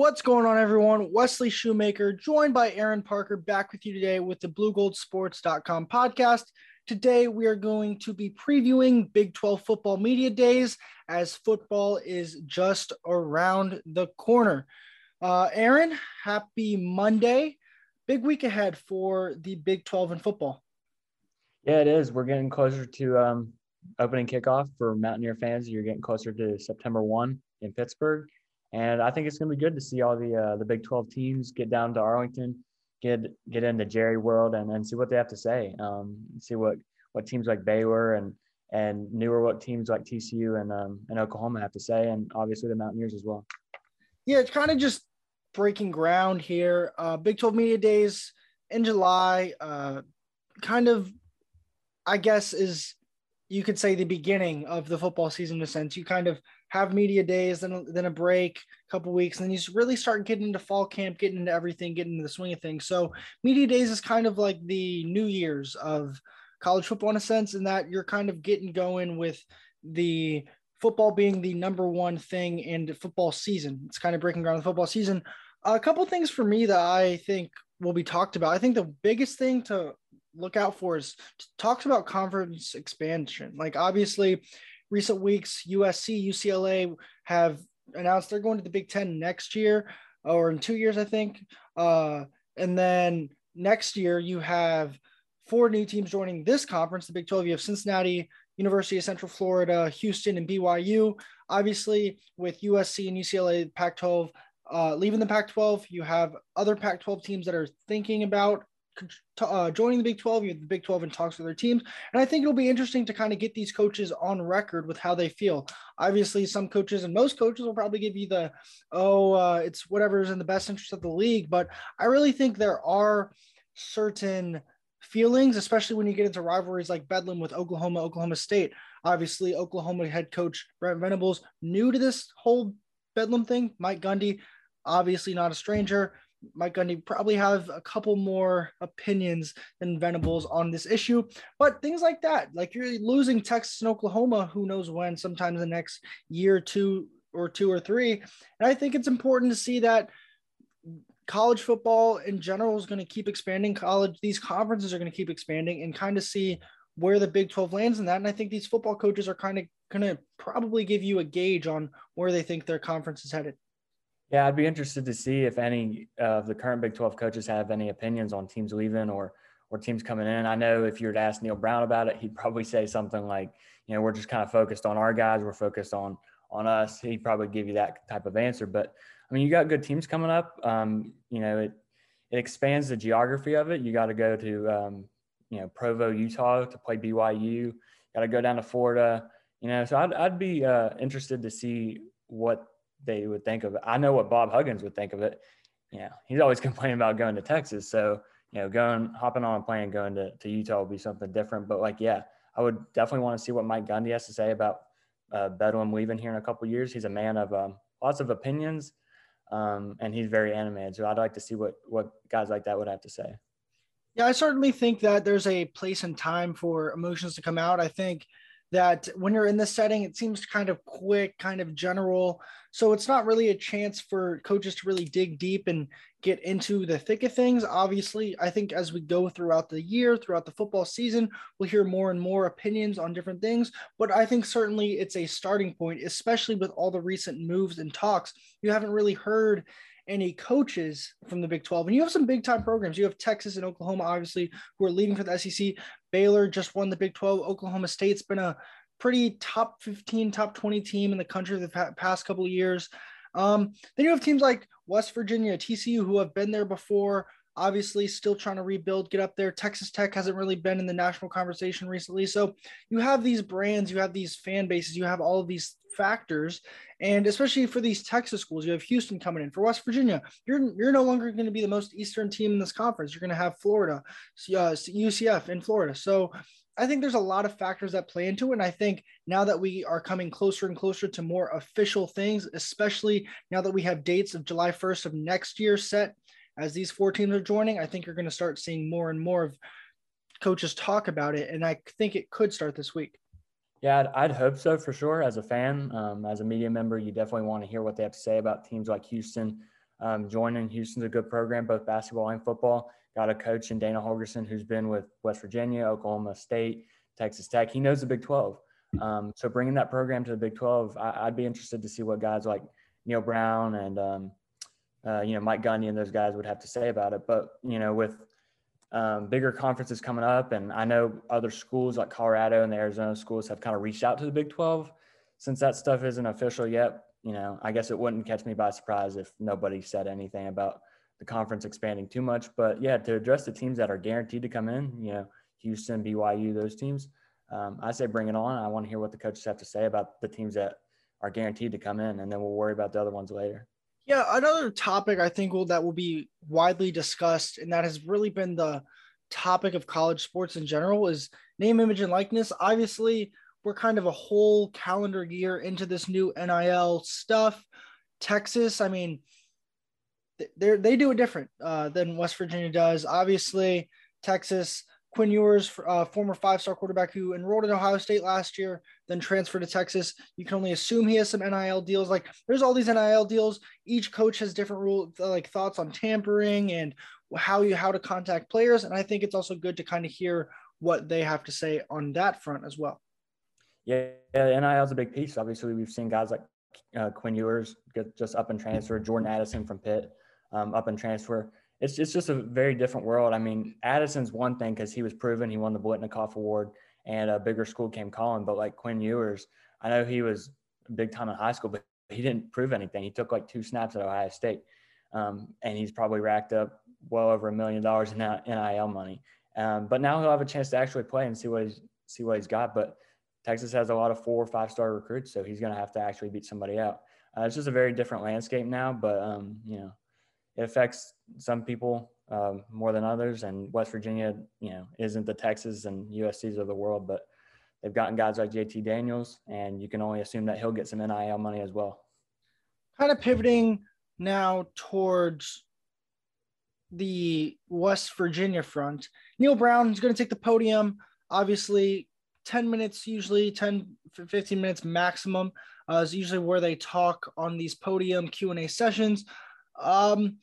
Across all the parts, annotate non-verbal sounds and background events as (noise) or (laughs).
What's going on, everyone? Wesley Shoemaker, joined by Aaron Parker, back with you today with the BlueGoldSports.com podcast. Today, we are going to be previewing Big 12 football media days as football is just around the corner. Uh, Aaron, happy Monday. Big week ahead for the Big 12 in football. Yeah, it is. We're getting closer to um, opening kickoff for Mountaineer fans. You're getting closer to September 1 in Pittsburgh and I think it's going to be good to see all the uh, the Big 12 teams get down to Arlington, get get into Jerry World, and, and see what they have to say. Um, see what what teams like Baylor and and newer what teams like TCU and um, and Oklahoma have to say, and obviously the Mountaineers as well. Yeah, it's kind of just breaking ground here. Uh, Big 12 Media Days in July, uh, kind of, I guess, is you could say the beginning of the football season in a sense. You kind of have media days, then then a break, a couple weeks, and then you really start getting into fall camp, getting into everything, getting into the swing of things. So media days is kind of like the New Year's of college football in a sense, in that you're kind of getting going with the football being the number one thing in the football season. It's kind of breaking ground in football season. A couple things for me that I think will be talked about. I think the biggest thing to look out for is talks about conference expansion. Like obviously, recent weeks, USC, UCLA have announced they're going to the Big Ten next year or in two years, I think. Uh, and then next year, you have four new teams joining this conference, the Big 12. You have Cincinnati, University of Central Florida, Houston, and BYU. Obviously, with USC and UCLA, Pac 12 uh, leaving the Pac 12, you have other Pac 12 teams that are thinking about uh, joining the Big 12. You have the Big 12 and talks with their teams. And I think it'll be interesting to kind of get these coaches on record with how they feel. Obviously, some coaches and most coaches will probably give you the, oh, uh, it's whatever's in the best interest of the league. But I really think there are certain feelings, especially when you get into rivalries like Bedlam with Oklahoma, Oklahoma State. Obviously, Oklahoma head coach Brent Venables, new to this whole Bedlam thing. Mike Gundy, obviously not a stranger. Mike Gundy probably have a couple more opinions than Venables on this issue, but things like that, like you're losing Texas and Oklahoma, who knows when, sometimes the next year, two or two or three. And I think it's important to see that college football in general is going to keep expanding. College, these conferences are going to keep expanding and kind of see where the Big 12 lands in that. And I think these football coaches are kind of going to probably give you a gauge on where they think their conference is headed. Yeah, I'd be interested to see if any of the current Big 12 coaches have any opinions on teams leaving or or teams coming in. I know if you were to ask Neal Brown about it, he'd probably say something like, you know, we're just kind of focused on our guys, we're focused on on us. He'd probably give you that type of answer. But I mean, you got good teams coming up. Um, you know, it it expands the geography of it. You got to go to um, you know Provo, Utah to play BYU. Got to go down to Florida. You know, so I'd I'd be uh, interested to see what they would think of it. I know what Bob Huggins would think of it. You know, he's always (laughs) complaining about going to Texas. So, you know, going hopping on a plane going to, to Utah would be something different. But like, yeah, I would definitely want to see what Mike Gundy has to say about uh, Bedlam leaving here in a couple years. He's a man of um, lots of opinions, um, and he's very animated. So I'd like to see what what guys like that would have to say. Yeah, I certainly think that there's a place and time for emotions to come out. I think that when you're in this setting, it seems kind of quick, kind of general. So it's not really a chance for coaches to really dig deep and get into the thick of things. Obviously, I think as we go throughout the year, throughout the football season, we'll hear more and more opinions on different things. But I think certainly it's a starting point, especially with all the recent moves and talks. You haven't really heard any coaches from the Big 12. And you have some big time programs. You have Texas and Oklahoma, obviously, who are leading for the SEC. Baylor just won the Big 12. Oklahoma State's been a pretty top 15, top 20 team in the country the past couple of years. Um, then you have teams like West Virginia, TCU, who have been there before, obviously still trying to rebuild, get up there. Texas Tech hasn't really been in the national conversation recently. So you have these brands, you have these fan bases, you have all of these factors. And especially for these Texas schools, you have Houston coming in. For West Virginia, you're you're no longer going to be the most eastern team in this conference. You're going to have Florida, uh, UCF in Florida. So I think there's a lot of factors that play into it. And I think now that we are coming closer and closer to more official things, especially now that we have dates of July 1st of next year set as these four teams are joining, I think you're going to start seeing more and more of coaches talk about it. And I think it could start this week. Yeah, I'd, I'd hope so for sure. As a fan, um, as a media member, you definitely want to hear what they have to say about teams like Houston, um, joining. Houston's a good program, both basketball and football. Got a coach in Dana Holgorsen who's been with West Virginia, Oklahoma State, Texas Tech. He knows the Big 12. Um, so bringing that program to the Big 12, I, would be interested to see what guys like Neal Brown and um, uh, you know Mike Gundy and those guys would have to say about it. But you know with um, bigger conferences coming up, and I know other schools like Colorado and the Arizona schools have kind of reached out to the Big 12. Since that stuff isn't official yet, you know, I guess it wouldn't catch me by surprise if nobody said anything about the conference expanding too much. But yeah, to address the teams that are guaranteed to come in, you know, Houston, BYU, those teams, um, I say bring it on. I want to hear what the coaches have to say about the teams that are guaranteed to come in, and then we'll worry about the other ones later. Yeah, another topic I think will, that will be widely discussed, and that has really been the topic of college sports in general, is name, image, and likeness. Obviously, we're kind of a whole calendar year into this new NIL stuff. Texas, I mean, they they do it different uh, than West Virginia does. Obviously, Texas Quinn Ewers, uh, former five-star quarterback who enrolled in Ohio State last year, then transferred to Texas. You can only assume he has some NIL deals. Like there's all these NIL deals. Each coach has different rule, like thoughts on tampering and how you how to contact players. And I think it's also good to kind of hear what they have to say on that front as well. Yeah, yeah NIL is a big piece. Obviously, we've seen guys like uh, Quinn Ewers get just up and transfer, Jordan Addison from Pitt um, up and transfer it's it's just a very different world. I mean, Addison's one thing because he was proven. He won the Biletnikoff Award, and a bigger school came calling. But like Quinn Ewers, I know he was big time in high school, but he didn't prove anything. He took like two snaps at Ohio State, um, and he's probably racked up well over a million dollars in NIL money. Um, but now he'll have a chance to actually play and see what he's see what he's got. But Texas has a lot of four or five star recruits, so he's going to have to actually beat somebody out. Uh, it's just a very different landscape now, but um, you know, it affects some people um, more than others. And West Virginia, you know, isn't the Texas and USC's of the world, but they've gotten guys like JT Daniels, and you can only assume that he'll get some NIL money as well. Kind of pivoting now towards the West Virginia front. Neal Brown is going to take the podium. Obviously, 10 minutes, usually 10, 15 minutes maximum, uh, is usually where they talk on these podium Q&A sessions. Um,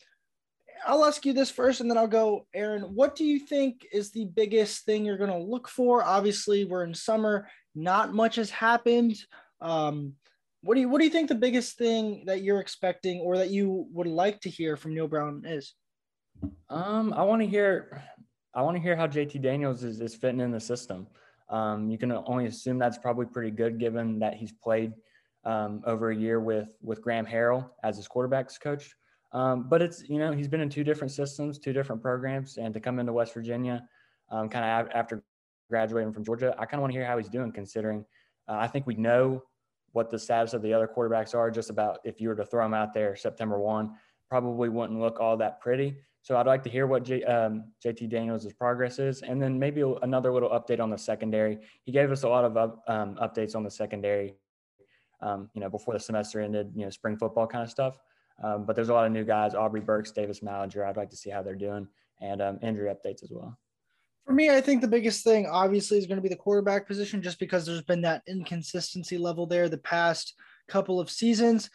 I'll ask you this first and then I'll go, Aaron. What do you think is the biggest thing you're going to look for? Obviously, we're in summer, not much has happened. Um, what do you what do you think the biggest thing that you're expecting or that you would like to hear from Neal Brown is? Um, I want to hear I want to hear how JT Daniels is, is fitting in the system. Um, you can only assume that's probably pretty good given that he's played um, over a year with with Graham Harrell as his quarterbacks coach. Um, but it's you know he's been in two different systems, two different programs, and to come into West Virginia, um, kind of after graduating from Georgia, I kind of want to hear how he's doing. Considering uh, I think we know what the status of the other quarterbacks are. Just about if you were to throw them out there September one, probably wouldn't look all that pretty. So I'd like to hear what J, um, JT Daniels' progress is, and then maybe another little update on the secondary. He gave us a lot of um, updates on the secondary, um, you know, before the semester ended, you know, spring football kind of stuff. Um, but there's a lot of new guys, Aubrey Burks, Davis Mallinger. I'd like to see how they're doing and um, injury updates as well. For me, I think the biggest thing obviously is going to be the quarterback position, just because there's been that inconsistency level there the past couple of seasons.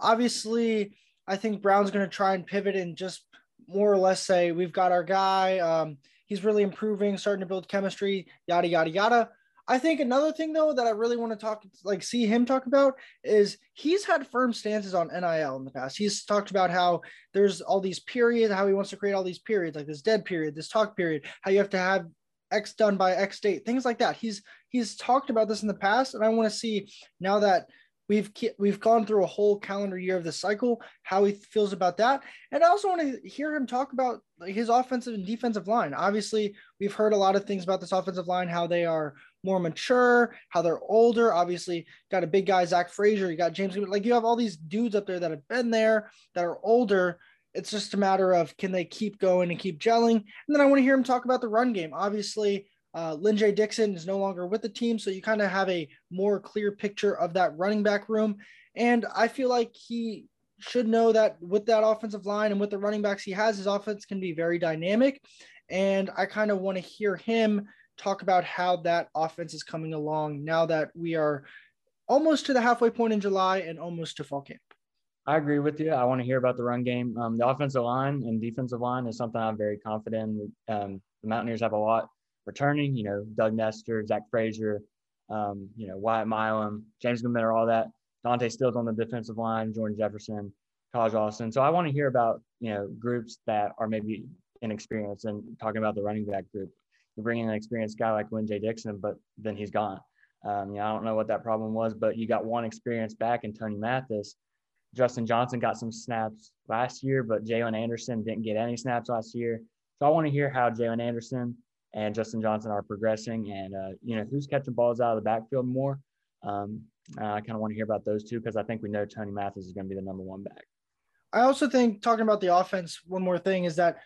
Obviously, I think Brown's going to try and pivot and just more or less say, we've got our guy. Um, he's really improving, starting to build chemistry, yada, yada, yada. I think another thing though that I really want to talk like see him talk about is he's had firm stances on NIL in the past. He's talked about how there's all these periods, how he wants to create all these periods, like this dead period, this talk period, how you have to have X done by X date, things like that. He's he's talked about this in the past, and I want to see now that we've we've gone through a whole calendar year of the cycle, how he feels about that, and I also want to hear him talk about his offensive and defensive line. Obviously, we've heard a lot of things about this offensive line, how they are more mature, how they're older. Obviously, got a big guy, Zach Frazier. You got James. Like you have all these dudes up there that have been there that are older. It's just a matter of can they keep going and keep gelling. And then I want to hear him talk about the run game. Obviously, uh, J. Dixon is no longer with the team, so you kind of have a more clear picture of that running back room. And I feel like he should know that with that offensive line and with the running backs he has, his offense can be very dynamic. And I kind of want to hear him talk about how that offense is coming along now that we are almost to the halfway point in July and almost to fall camp. I agree with you. I want to hear about the run game. Um, the offensive line and defensive line is something I'm very confident in. Um, the Mountaineers have a lot returning. You know, Doug Nester, Zach Frazier, um, you know, Wyatt Milum, James Gmenter, all that. Dante Stills on the defensive line, Jordan Jefferson, Taj Austin. So I want to hear about you know groups that are maybe inexperienced and talking about the running back group. Bringing an experienced guy like Lyn-J Dixon, but then he's gone. Um, you know, I don't know what that problem was, but you got one experience back in Tony Mathis Justin Johnson got some snaps last year, but Jalen Anderson didn't get any snaps last year. So I want to hear how Jalen Anderson and Justin Johnson are progressing, and uh, you know who's catching balls out of the backfield more. Um, uh, I kind of want to hear about those two because I think we know Tony Mathis is going to be the number one back. I also think talking about the offense, one more thing is that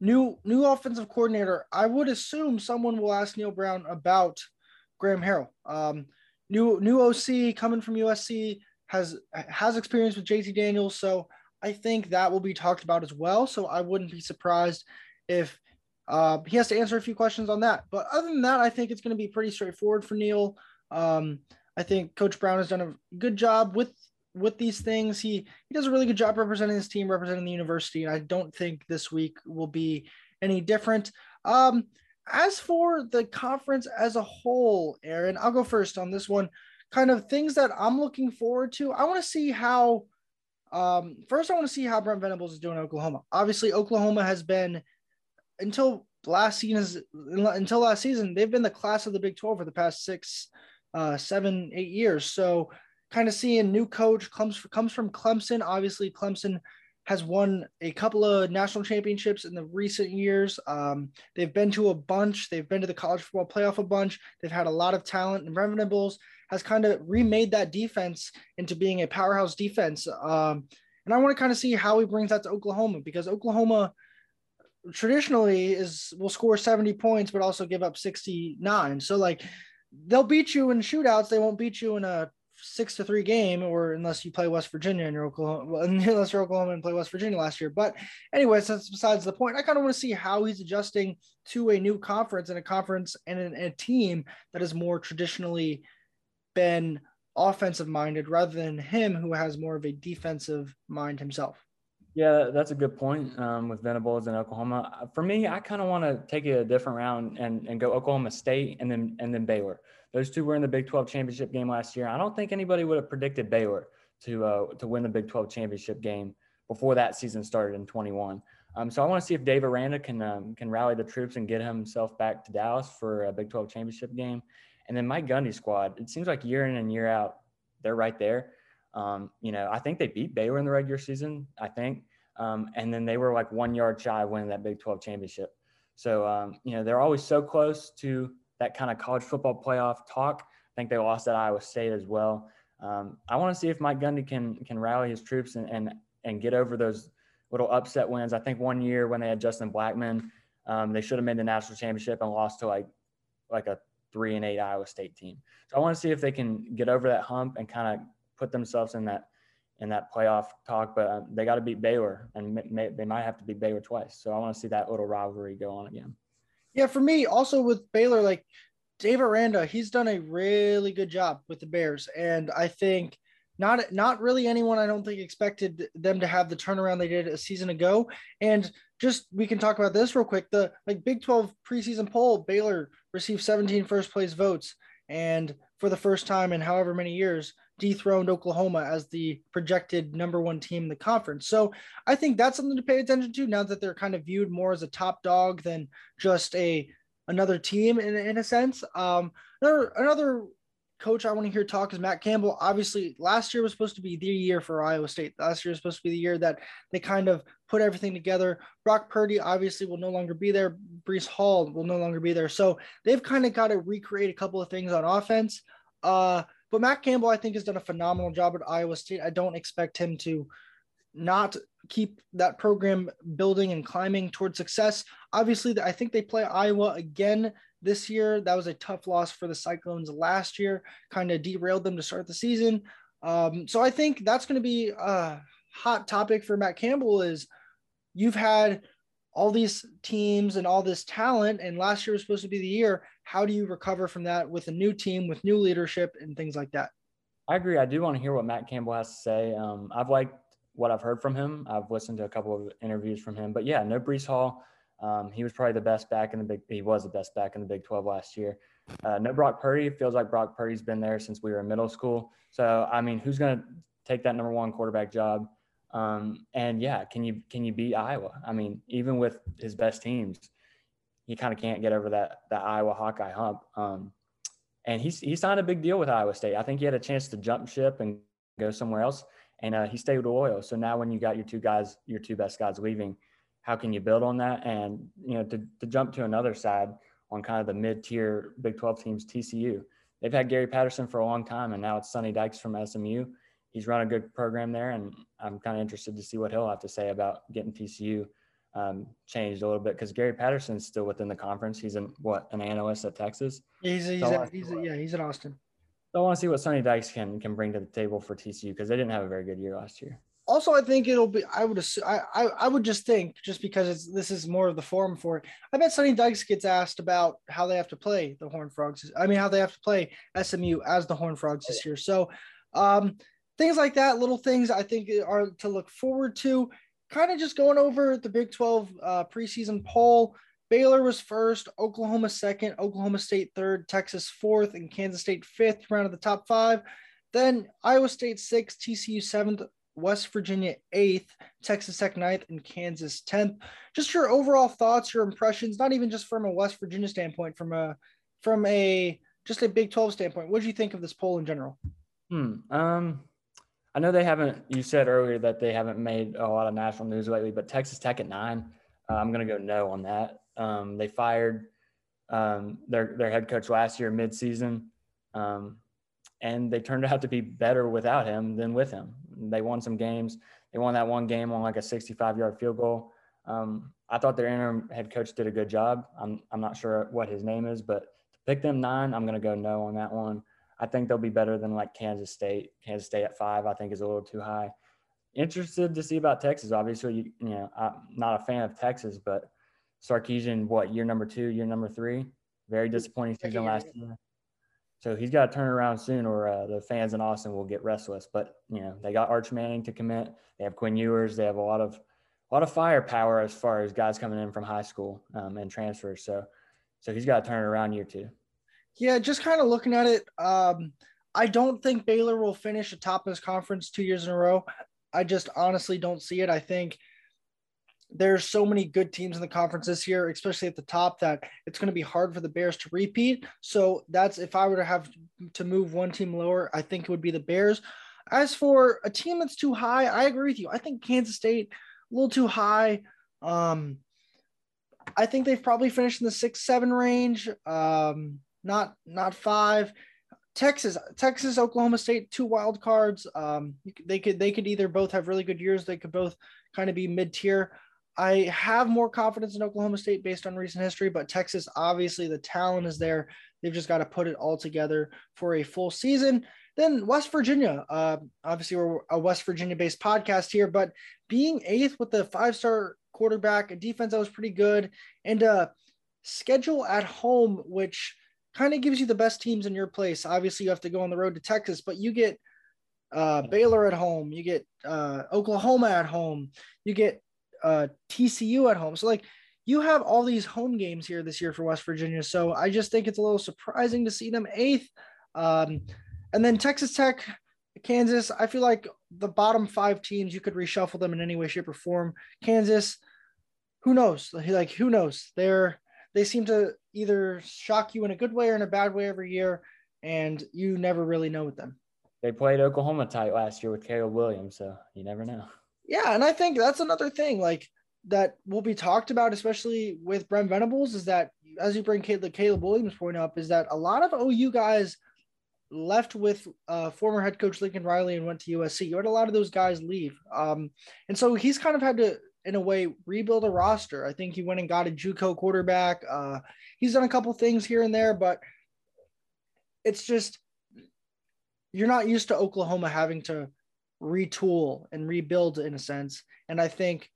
new new offensive coordinator. I would assume someone will ask Neal Brown about Graham Harrell. Um, new new OC coming from USC has has experience with JT Daniels, so I think that will be talked about as well. So I wouldn't be surprised if uh, he has to answer a few questions on that. But other than that, I think it's going to be pretty straightforward for Neal. Um, I think Coach Brown has done a good job with with these things. He he does a really good job representing his team, representing the university, and I don't think this week will be any different. Um, as for the conference as a whole, Aaron, I'll go first on this one kind of things that I'm looking forward to. I want to see how. Um, first, I want to see how Brent Venables is doing in Oklahoma. Obviously, Oklahoma has been until last season is until last season they've been the class of the Big Twelve for the past six, uh, seven, eight years. So, kind of seeing new coach comes comes from Clemson. Obviously, Clemson has won a couple of national championships in the recent years. Um, they've been to a bunch. They've been to the college football playoff a bunch. They've had a lot of talent. And Venables has kind of remade that defense into being a powerhouse defense. Um, and I want to kind of see how he brings that to Oklahoma because Oklahoma traditionally is will score 70 points but also give up 69. So like they'll beat you in shootouts, they won't beat you in a six to three game, or unless you play West Virginia and you're Oklahoma, well, (laughs) unless you're Oklahoma and play West Virginia last year. But anyways, that's besides the point. I kind of want to see how he's adjusting to a new conference and a conference and a, a team that is more traditionally been offensive minded rather than him who has more of a defensive mind himself. Yeah, that's a good point um, with Venables in Oklahoma. For me, I kind of want to take it a different round and, and go Oklahoma State and then and then Baylor. Those two were in the Big 12 championship game last year. I don't think anybody would have predicted Baylor to uh, to win the Big 12 championship game before that season started in 21. Um, so I want to see if Dave Aranda can um, can rally the troops and get himself back to Dallas for a Big 12 championship game. And then Mike Gundy squad, it seems like year in and year out, they're right there. Um, you know, I think they beat Baylor in the regular season, I think. Um, and then they were like one yard shy of winning that Big 12 championship. So, um, you know, they're always so close to that kind of college football playoff talk. I think they lost at Iowa State as well. Um, I want to see if Mike Gundy can can rally his troops and and and get over those little upset wins. I think one year when they had Justin Blackmon, um, they should have made the national championship and lost to like like a three and eight Iowa State team. So I want to see if they can get over that hump and kind of put themselves in that in that playoff talk. But uh, they got to beat Baylor, and may, they might have to beat Baylor twice. So I want to see that little rivalry go on again. Yeah, for me, also with Baylor, like Dave Aranda, he's done a really good job with the Bears, and I think not not really anyone I don't think expected them to have the turnaround they did a season ago. And just we can talk about this real quick. The like Big 12 preseason poll, Baylor received 17 first place votes, and for the first time in however many years, dethroned Oklahoma as the projected number one team in the conference. So I think that's something to pay attention to now that they're kind of viewed more as a top dog than just a another team in, in a sense. Um, another another coach I want to hear talk is Matt Campbell. Obviously, last year was supposed to be the year for Iowa State. Last year was supposed to be the year that they kind of put everything together. Brock Purdy obviously will no longer be there. Breece Hall will no longer be there. So they've kind of got to recreate a couple of things on offense. Uh, but Matt Campbell, I think, has done a phenomenal job at Iowa State. I don't expect him to not keep that program building and climbing towards success. Obviously, I think they play Iowa again this year. That was a tough loss for the Cyclones last year, kind of derailed them to start the season. Um, so I think that's going to be a hot topic for Matt Campbell is you've had all these teams and all this talent and last year was supposed to be the year. How do you recover from that with a new team, with new leadership and things like that? I agree. I do want to hear what Matt Campbell has to say. Um, I've liked what I've heard from him. I've listened to a couple of interviews from him, but yeah, no Breece Hall. Um, he was probably the best back in the big. He was the best back in the Big 12 last year. Uh, no Brock Purdy. Feels like Brock Purdy's been there since we were in middle school. So I mean, who's going to take that number one quarterback job? Um, and yeah, can you can you beat Iowa? I mean, even with his best teams, he kind of can't get over that that Iowa Hawkeye hump. Um, and he's he signed a big deal with Iowa State. I think he had a chance to jump ship and go somewhere else, and uh, he stayed with Loyola. So now, when you got your two guys, your two best guys leaving, how can you build on that? And you know, to to jump to another side on kind of the mid-tier Big 12 teams, TCU. They've had Gary Patterson for a long time, and now it's Sonny Dykes from SMU. He's run a good program there, and I'm kind of interested to see what he'll have to say about getting TCU um, changed a little bit because Gary Patterson's still within the conference. He's an what an analyst at Texas. He's, he's, so at, he's yeah he's in Austin. So I want to see what Sonny Dykes can can bring to the table for TCU because they didn't have a very good year last year also i think it'll be i would assume I, I, I would just think just because it's this is more of the forum for it i bet sonny dykes gets asked about how they have to play the horn frogs i mean how they have to play smu as the horn frogs this year so um things like that little things i think are to look forward to kind of just going over the big 12 uh, preseason poll baylor was first oklahoma second oklahoma state third texas fourth and kansas state fifth round of the top five then Iowa State sixth, TCU seventh, West Virginia eighth, Texas Tech ninth, and Kansas 10th. Just your overall thoughts, your impressions, not even just from a West Virginia standpoint, from a from a just a Big 12 standpoint. What do you think of this poll in general? Hmm. Um, I know they haven't. You said earlier that they haven't made a lot of national news lately, but Texas Tech at nine. Uh, I'm going to go no on that. Um, they fired um, their their head coach last year midseason. Um, and they turned out to be better without him than with him. They won some games. They won that one game on like a 65 yard field goal. Um, I thought their interim head coach did a good job. I'm, I'm not sure what his name is, but to pick them nine, I'm going to go no on that one. I think they'll be better than like Kansas State. Kansas State at five, I think, is a little too high. Interested to see about Texas. Obviously, you, you know, I'm not a fan of Texas, but Sarkisian, what year number two, year number three? Very disappointing season last year. So he's got to turn around soon, or uh, the fans in Austin will get restless. But you know, they got Arch Manning to commit. They have Quinn Ewers. They have a lot of a lot of firepower as far as guys coming in from high school um, and transfers. So so he's got to turn it around year two. Yeah, just kind of looking at it. Um, I don't think Baylor will finish atop this conference two years in a row. I just honestly don't see it. I think there's so many good teams in the conference this year, especially at the top, that it's going to be hard for the Bears to repeat. So that's if I were to have to move one team lower, I think it would be the Bears. As for a team that's too high, I agree with you. I think Kansas State a little too high. Um, I think they've probably finished in the six seven range, um, not not five. Texas, Texas, Oklahoma State, two wild cards. Um, they could they could either both have really good years. They could both kind of be mid tier. I have more confidence in Oklahoma State based on recent history, but Texas, obviously, the talent is there. They've just got to put it all together for a full season. Then West Virginia, uh, obviously, we're a West Virginia based podcast here, but being eighth with a five star quarterback, a defense that was pretty good, and a schedule at home, which kind of gives you the best teams in your place. Obviously, you have to go on the road to Texas, but you get uh, Baylor at home, you get uh, Oklahoma at home, you get uh, TCU at home. So like you have all these home games here this year for West Virginia. So I just think it's a little surprising to see them eighth. Um, and then Texas Tech, Kansas. I feel like the bottom five teams you could reshuffle them in any way, shape, or form. Kansas, who knows? Like who knows? They're they seem to either shock you in a good way or in a bad way every year, and you never really know with them. They played Oklahoma tight last year with Caleb Williams, so you never know. Yeah, and I think that's another thing like that will be talked about, especially with Brent Venables, is that as you bring Caleb, Caleb Williams point up, is that a lot of OU guys left with uh, former head coach Lincoln Riley and went to USC. You had a lot of those guys leave, um, and so he's kind of had to, in a way, rebuild a roster. I think he went and got a JUCO quarterback. Uh, he's done a couple things here and there, but it's just you're not used to Oklahoma having to retool and rebuild in a sense. And I think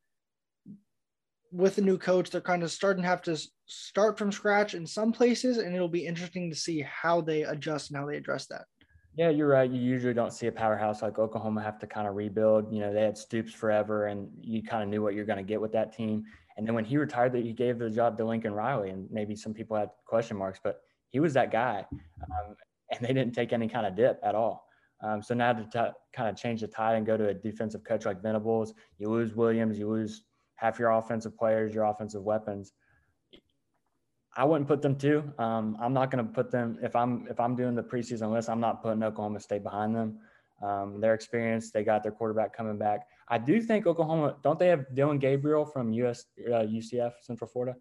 with the new coach, they're kind of starting to have to start from scratch in some places, and it'll be interesting to see how they adjust and how they address that. Yeah, you're right. You usually don't see a powerhouse like Oklahoma have to kind of rebuild. You know, they had Stoops forever, and you kind of knew what you're going to get with that team. And then when he retired, that he gave the job to Lincoln Riley, and maybe some people had question marks, but he was that guy, um, and they didn't take any kind of dip at all. Um, so now to t- kind of change the tide and go to a defensive coach like Venables, you lose Williams, you lose half your offensive players, your offensive weapons. I wouldn't put them two. Um, I'm not going to put them if I'm if I'm doing the preseason list. I'm not putting Oklahoma State behind them. Um, their experience, they got their quarterback coming back. I do think Oklahoma don't they have Dillon Gabriel from US uh, UCF Central Florida.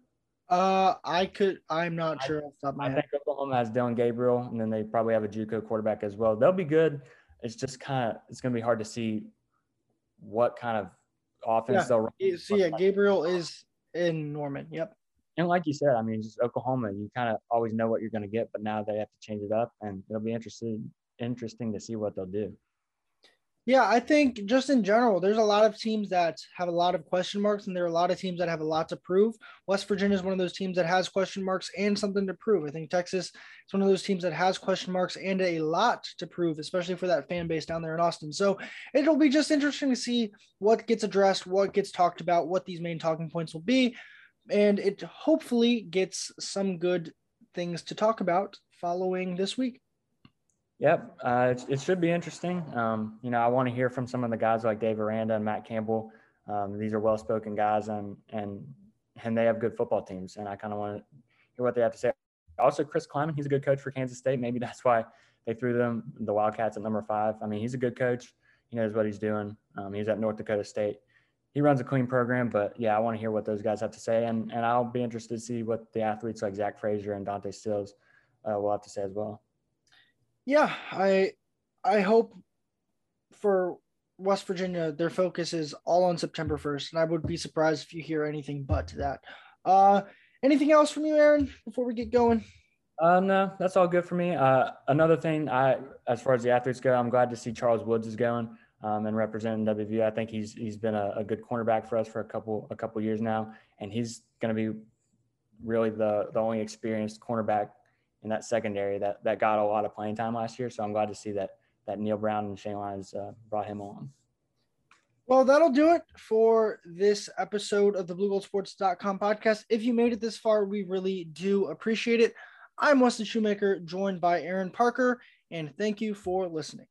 Uh, I could. I'm not sure. I, I think Oklahoma has Dillon Gabriel, and then they probably have a JUCO quarterback as well. They'll be good. It's just kind of it's going to be hard to see what kind of offense yeah. they'll. Run. So yeah, Gabriel is in Norman. Yep. And like you said, I mean, just Oklahoma, you kind of always know what you're going to get, but now they have to change it up, and it'll be interesting interesting to see what they'll do. Yeah, I think just in general, there's a lot of teams that have a lot of question marks, and there are a lot of teams that have a lot to prove. West Virginia is one of those teams that has question marks and something to prove. I think Texas is one of those teams that has question marks and a lot to prove, especially for that fan base down there in Austin. So it'll be just interesting to see what gets addressed, what gets talked about, what these main talking points will be, and it hopefully gets some good things to talk about following this week. Yep, uh, it, it, should be interesting. Um, you know, I want to hear from some of the guys like Dave Aranda and Matt Campbell. Um, these are well-spoken guys, and and and they have good football teams, and I kind of want to hear what they have to say. Also, Chris Klieman, he's a good coach for Kansas State. Maybe (laughs) that's why they threw them the Wildcats at number five. I mean, he's a good coach. He knows what he's doing. Um, he's at North Dakota State. He runs a clean program, but yeah, I want to hear what those guys have to say, and and I'll be interested to see what the athletes like Zach Frazier and Dante Stills uh, will have to say as well yeah, I I hope for West Virginia, their focus is all on September 1st, and I would be surprised if you hear anything but that. Uh, anything else from you, Aaron, before we get going? Uh, no, that's all good for me. Uh, another thing, I as far as the athletes go, I'm glad to see Charles Woods is going um, and representing WVU. I think he's he's been a, a, good cornerback for us for a couple a couple years now, and he's going to be really the the only experienced cornerback in that secondary that that got a lot of playing time last year. So I'm glad to see that that Neal Brown and Shane Lyons uh, brought him on. Well, that'll do it for this episode of the BlueGoldSports.com podcast. If you made it this far, we really do appreciate it. I'm Wesley Shoemaker, joined by Aaron Parker, and thank you for listening.